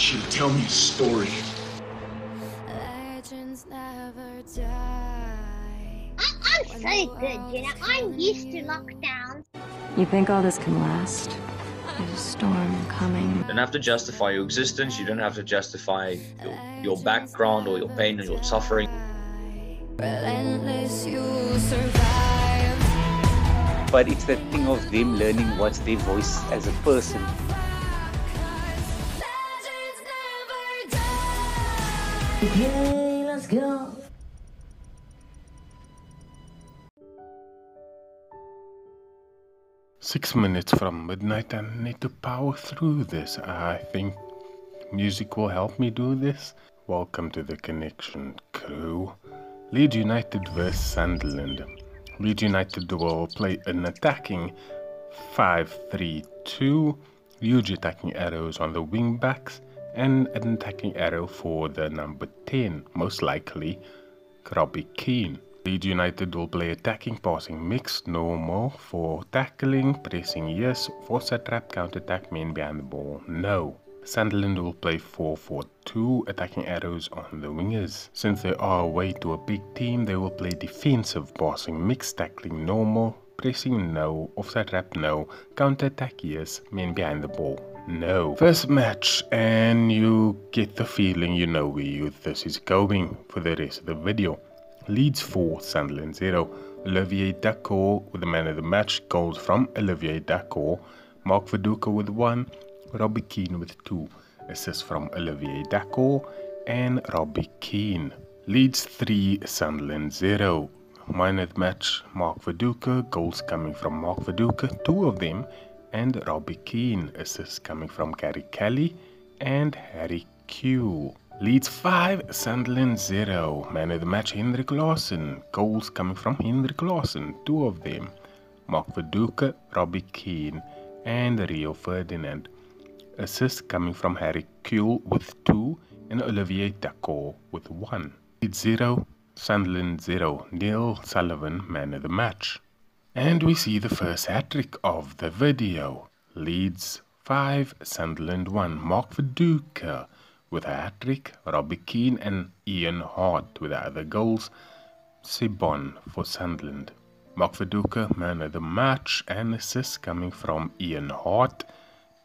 want you to tell me a story. Legends never die. I- I'm so good, you know. I'm used to lockdowns. You think all this can last? There's a storm coming. You don't have to justify your existence. You don't have to justify your, your background or your pain or your suffering. Relentless, you survive. but it's the thing of them learning what's their voice as a person. Okay, let's go. Six minutes from midnight, I need to power through this. I think music will help me do this. Welcome to the Connection crew. Leeds United vs Sunderland. Leeds United will play an attacking 5 3 2, huge attacking arrows on the wing backs, and an attacking arrow for the number 10, most likely Robbie Keane. Leeds United will play attacking, passing mixed, normal for tackling, pressing yes, force a trap, counter attack, men behind the ball, no. Sunderland will play 4 4 2, attacking arrows on the wingers. Since they are away to a big team, they will play defensive, passing mixed, tackling normal, pressing no, offside trap no, counter attack yes, men behind the ball no. First match, and you get the feeling you know where this is going for the rest of the video. Leeds 4, Sunderland 0. Olivier Dacourt with the man of the match. Goals from Olivier Dacourt. Mark Viduka with 1. Robbie Keane with 2. Assists from Olivier Dacourt and Robbie Keane. Leeds 3, Sunderland 0. Man of the match, Mark Viduka. Goals coming from Mark Viduka, two of them. And Robbie Keane. Assists coming from Gary Kelly and Harry Q. Leeds 5, Sunderland 0. Man of the match, Henrik Larsson. Goals coming from Henrik Larsson, two of them. Mark Viduka, Robbie Keane, and Rio Ferdinand. Assists coming from Harry Kewell with 2 and Olivier Dacourt with 1. Leeds 0, Sunderland 0. Neil Sullivan, man of the match. And we see the first hat trick of the video. Leeds 5, Sunderland 1. Mark Viduka with a hat trick, Robbie Keane and Ian Harte with the other goals, Sibon for Sunderland. Mark Viduka, man of the match, and assists coming from Ian Harte,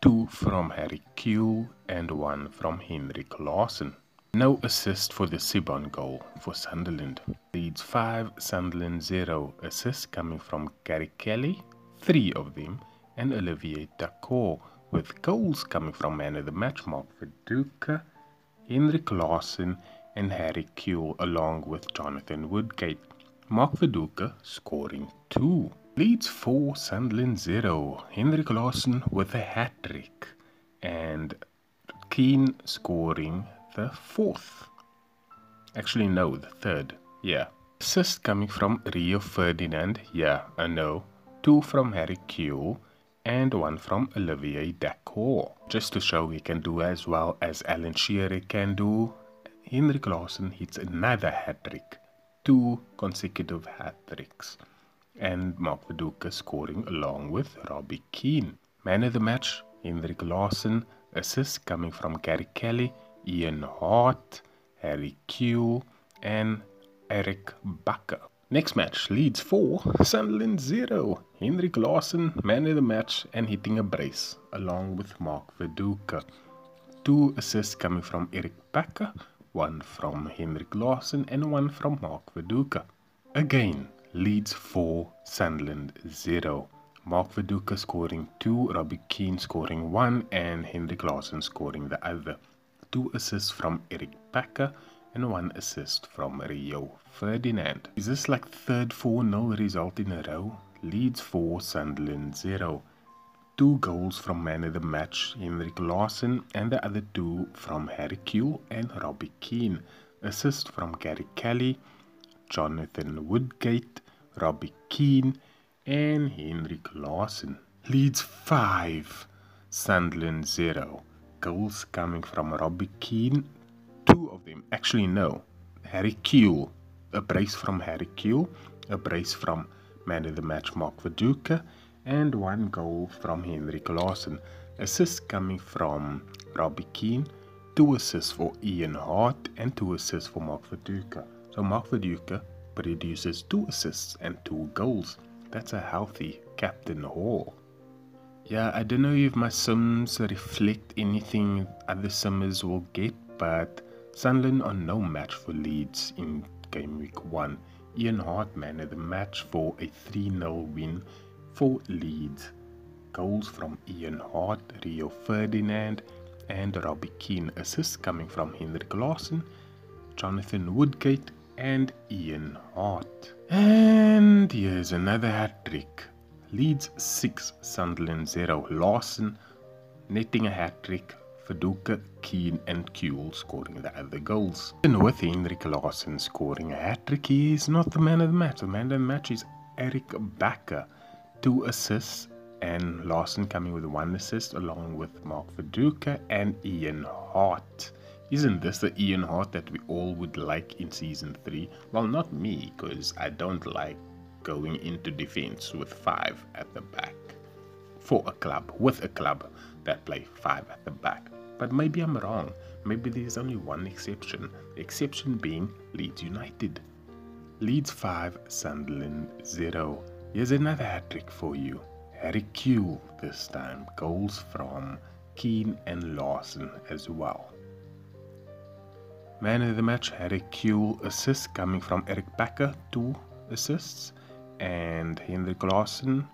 two from Harry Q, and one from Henrik Larsson. No assist for the Sibon goal for Sunderland. Leeds 5, Sunderland 0. Assists coming from Gary Kelly, three of them, and Olivier Dacourt, with goals coming from man of the match Mark Viduka, Henrik Larsson and Harry Kewell along with Jonathan Woodgate. Mark Viduka scoring 2. Leeds 4, Sunderland 0. Henrik Larsson with a hat trick. And Keane scoring the fourth. Actually, no, the third. Yeah. Assist coming from Rio Ferdinand. Yeah, I know. Two from Harry Kewell and one from Olivier Dacourt. Just to show he can do as well as Alan Shearer can do, Henrik Larsson hits another hat trick. Two consecutive hat tricks. And Mark Viduka scoring along with Robbie Keane. Man of the match, Henrik Larsson. Assists coming from Gary Kelly, Ian Harte, Harry Kewell, and Eirik Bakke. Next match, Leeds 4, Sunderland 0. Henrik Larsson, man of the match, and hitting a brace, along with Mark Viduka. Two assists coming from Eirik Bakke, one from Henrik Larsson, and one from Mark Viduka. Again, Leeds 4, Sunderland 0. Mark Viduka scoring 2, Robbie Keane scoring 1, and Henrik Larsson scoring the other. Two assists from Eirik Bakke and one assist from Rio Ferdinand. Is this like third 4-0 result in a row? Leeds 4, Sunderland 0. Two goals from man of the match, Henrik Larsson, and the other two from Harry Kewell and Robbie Keane. Assist from Gary Kelly, Jonathan Woodgate, Robbie Keane, and Henrik Larsson. Leeds 5, Sunderland 0. Goals coming from Robbie Keane, two of them. Actually, no. Harry a brace from Harry Kewell, a brace from man of the match Mark Viduka, and one goal from Henrik Larsson. Assist coming from Robbie Keane, two assists for Ian Harte and two assists for Mark Viduka. So Mark Viduka produces two assists and two goals. That's a healthy captain haul. Yeah, I don't know if my sims reflect anything other simmers will get, but Sunderland are no match for Leeds in game week 1. Ian Hartman had the match for a 3 0 win for Leeds. Goals from Ian Harte, Rio Ferdinand, and Robbie Keane. Assists coming from Henrik Larsson, Jonathan Woodgate, and Ian Harte. And here's another hat trick. Leeds 6, Sunderland 0. Larsson netting a hat trick. Viduka, Keane, and Kewell scoring the other goals. And with Henrik Larsson scoring a hat trick, he is not the man of the match. The man of the match is Eirik Bakke. Two assists, and Larsson coming with one assist along with Mark Viduka and Ian Harte. Isn't this the Ian Harte that we all would like in season 3? Well, not me, because I don't like going into defense with five at the back. For a club, with a club that play five at the back. But maybe I'm wrong. Maybe there's only one exception. The exception being Leeds United. Leeds 5, Sunderland 0. Here's another hat trick for you. Harry Kewell this time. Goals from Keane and Larsson as well. Man of the match, Harry Kewell assists coming from Eirik Bakke, two assists, and Henrik Larsson,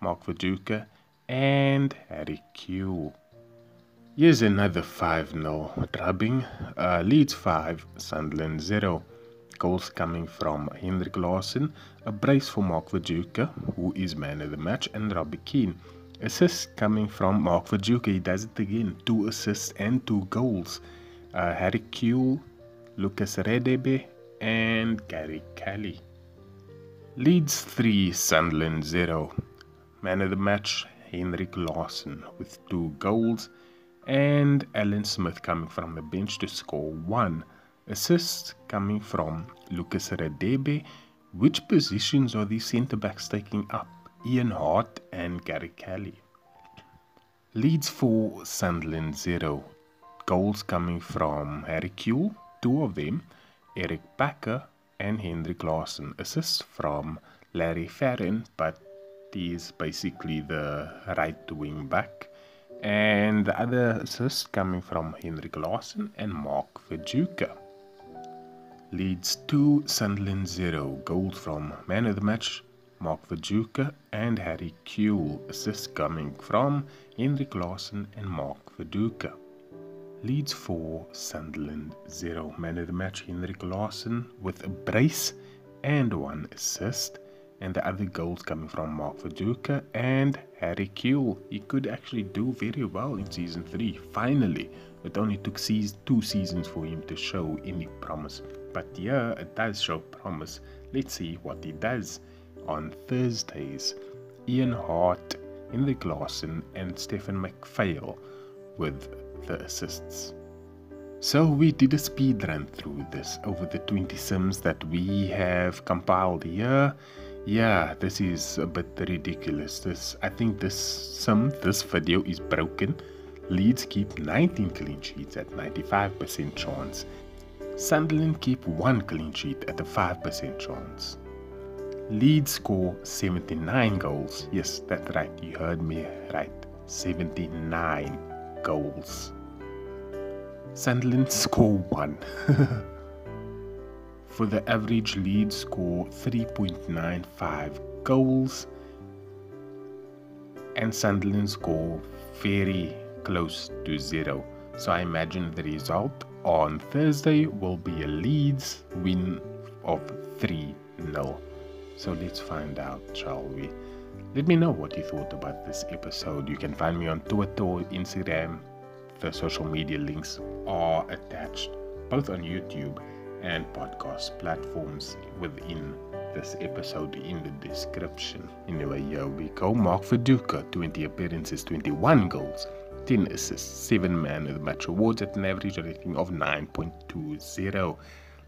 Mark Viduka, and Harry Kewell. Here's another 5 0 drubbing. Uh, Leeds 5, Sunderland 0. Goals coming from Henrik Larsson, a brace for Mark Viduka, who is man of the match, and Robbie Keane. Assists coming from Mark Viduka, he does it again. Two assists and two goals. Uh, Harry Kewell, Lucas Radebe, and Gary Kelly. Leeds 3, Sunderland 0. Man of the match, Henrik Larsson with two goals and Alan Smith coming from the bench to score one. Assists coming from Lucas Radebe. Which positions are these centre backs taking up? Ian Harte and Gary Kelly. Leeds 4, Sunderland 0. Goals coming from Harry Kewell, two of them, Eirik Bakke and Henrik Larsson. Assists from Larry Farron, but he is basically the right wing back and the other assists coming from Henrik Larsson and Mark Viduka. Leeds 2, Sunderland 0. Goals from man of the match, Mark Viduka and Harry Kewell. Assists coming from Henrik Larsson and Mark Viduka. Leeds 4, Sunderland 0. Man of the match, Henrik Larsson with a brace and one assist and the other goals coming from Mark Viduka and Harry Kewell. He could actually do very well in season 3, finally. It only took two seasons for him to show any promise. But yeah, it does show promise. Let's see what he does. On Thursdays, Ian Harte, Henrik Larsson, and Stefan McPhail with the assists. So we did a speed run through this over the 20 sims that we have compiled here. Yeah, this is a bit ridiculous. This I think this sim, this video is broken. Leeds keep 19 clean sheets at 95% chance. Sunderland keep 1 clean sheet at a 5% chance. Leeds score 79 goals. Yes, that's right. You heard me right. 79 goals. Sunderland score 1. For the average Leeds score 3.95 goals and Sunderland score very close to zero. So I imagine the result on Thursday will be a Leeds win of 3 0. So let's find out, shall we? Let me know what you thought about this episode. You can find me on Twitter Instagram. The social media links are attached both on YouTube and podcast platforms within this episode in the description. Anyway, here we go. Mark Viduka, 20 appearances, 21 goals, 10 assists, 7 man of the match awards at an average rating of 9.20.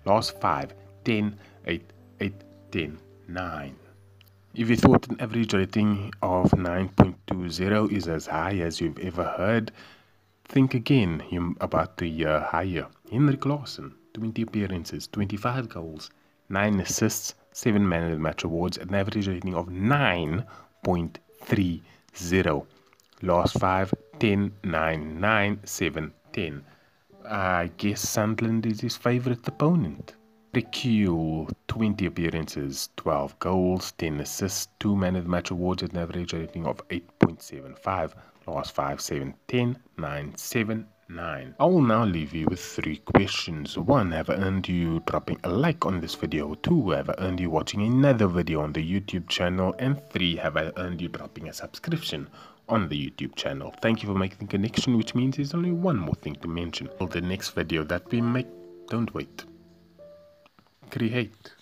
Last 5, 10, 8, 8, 10, 9. If you thought an average rating of 9.20 is as high as you've ever heard, think again him about the year higher. Henrik Larsson, 20 appearances, 25 goals, 9 assists, 7 man of the match awards, an average rating of 9.30. Last 5, 10, 9, 9, 7, 10. I guess Sunderland is his favourite opponent. Rick 20 appearances, 12 goals, 10 assists, 2 man of the match awards at an average rating of 8.75. Last 5, 7, 10, 9, 7, 9. I will now leave you with three questions. 1. Have I earned you dropping a like on this video? 2. Have I earned you watching another video on the YouTube channel? And 3. Have I earned you dropping a subscription on the YouTube channel? Thank you for making the connection, which means there's only one more thing to mention. For the next video that we make, don't wait. Create.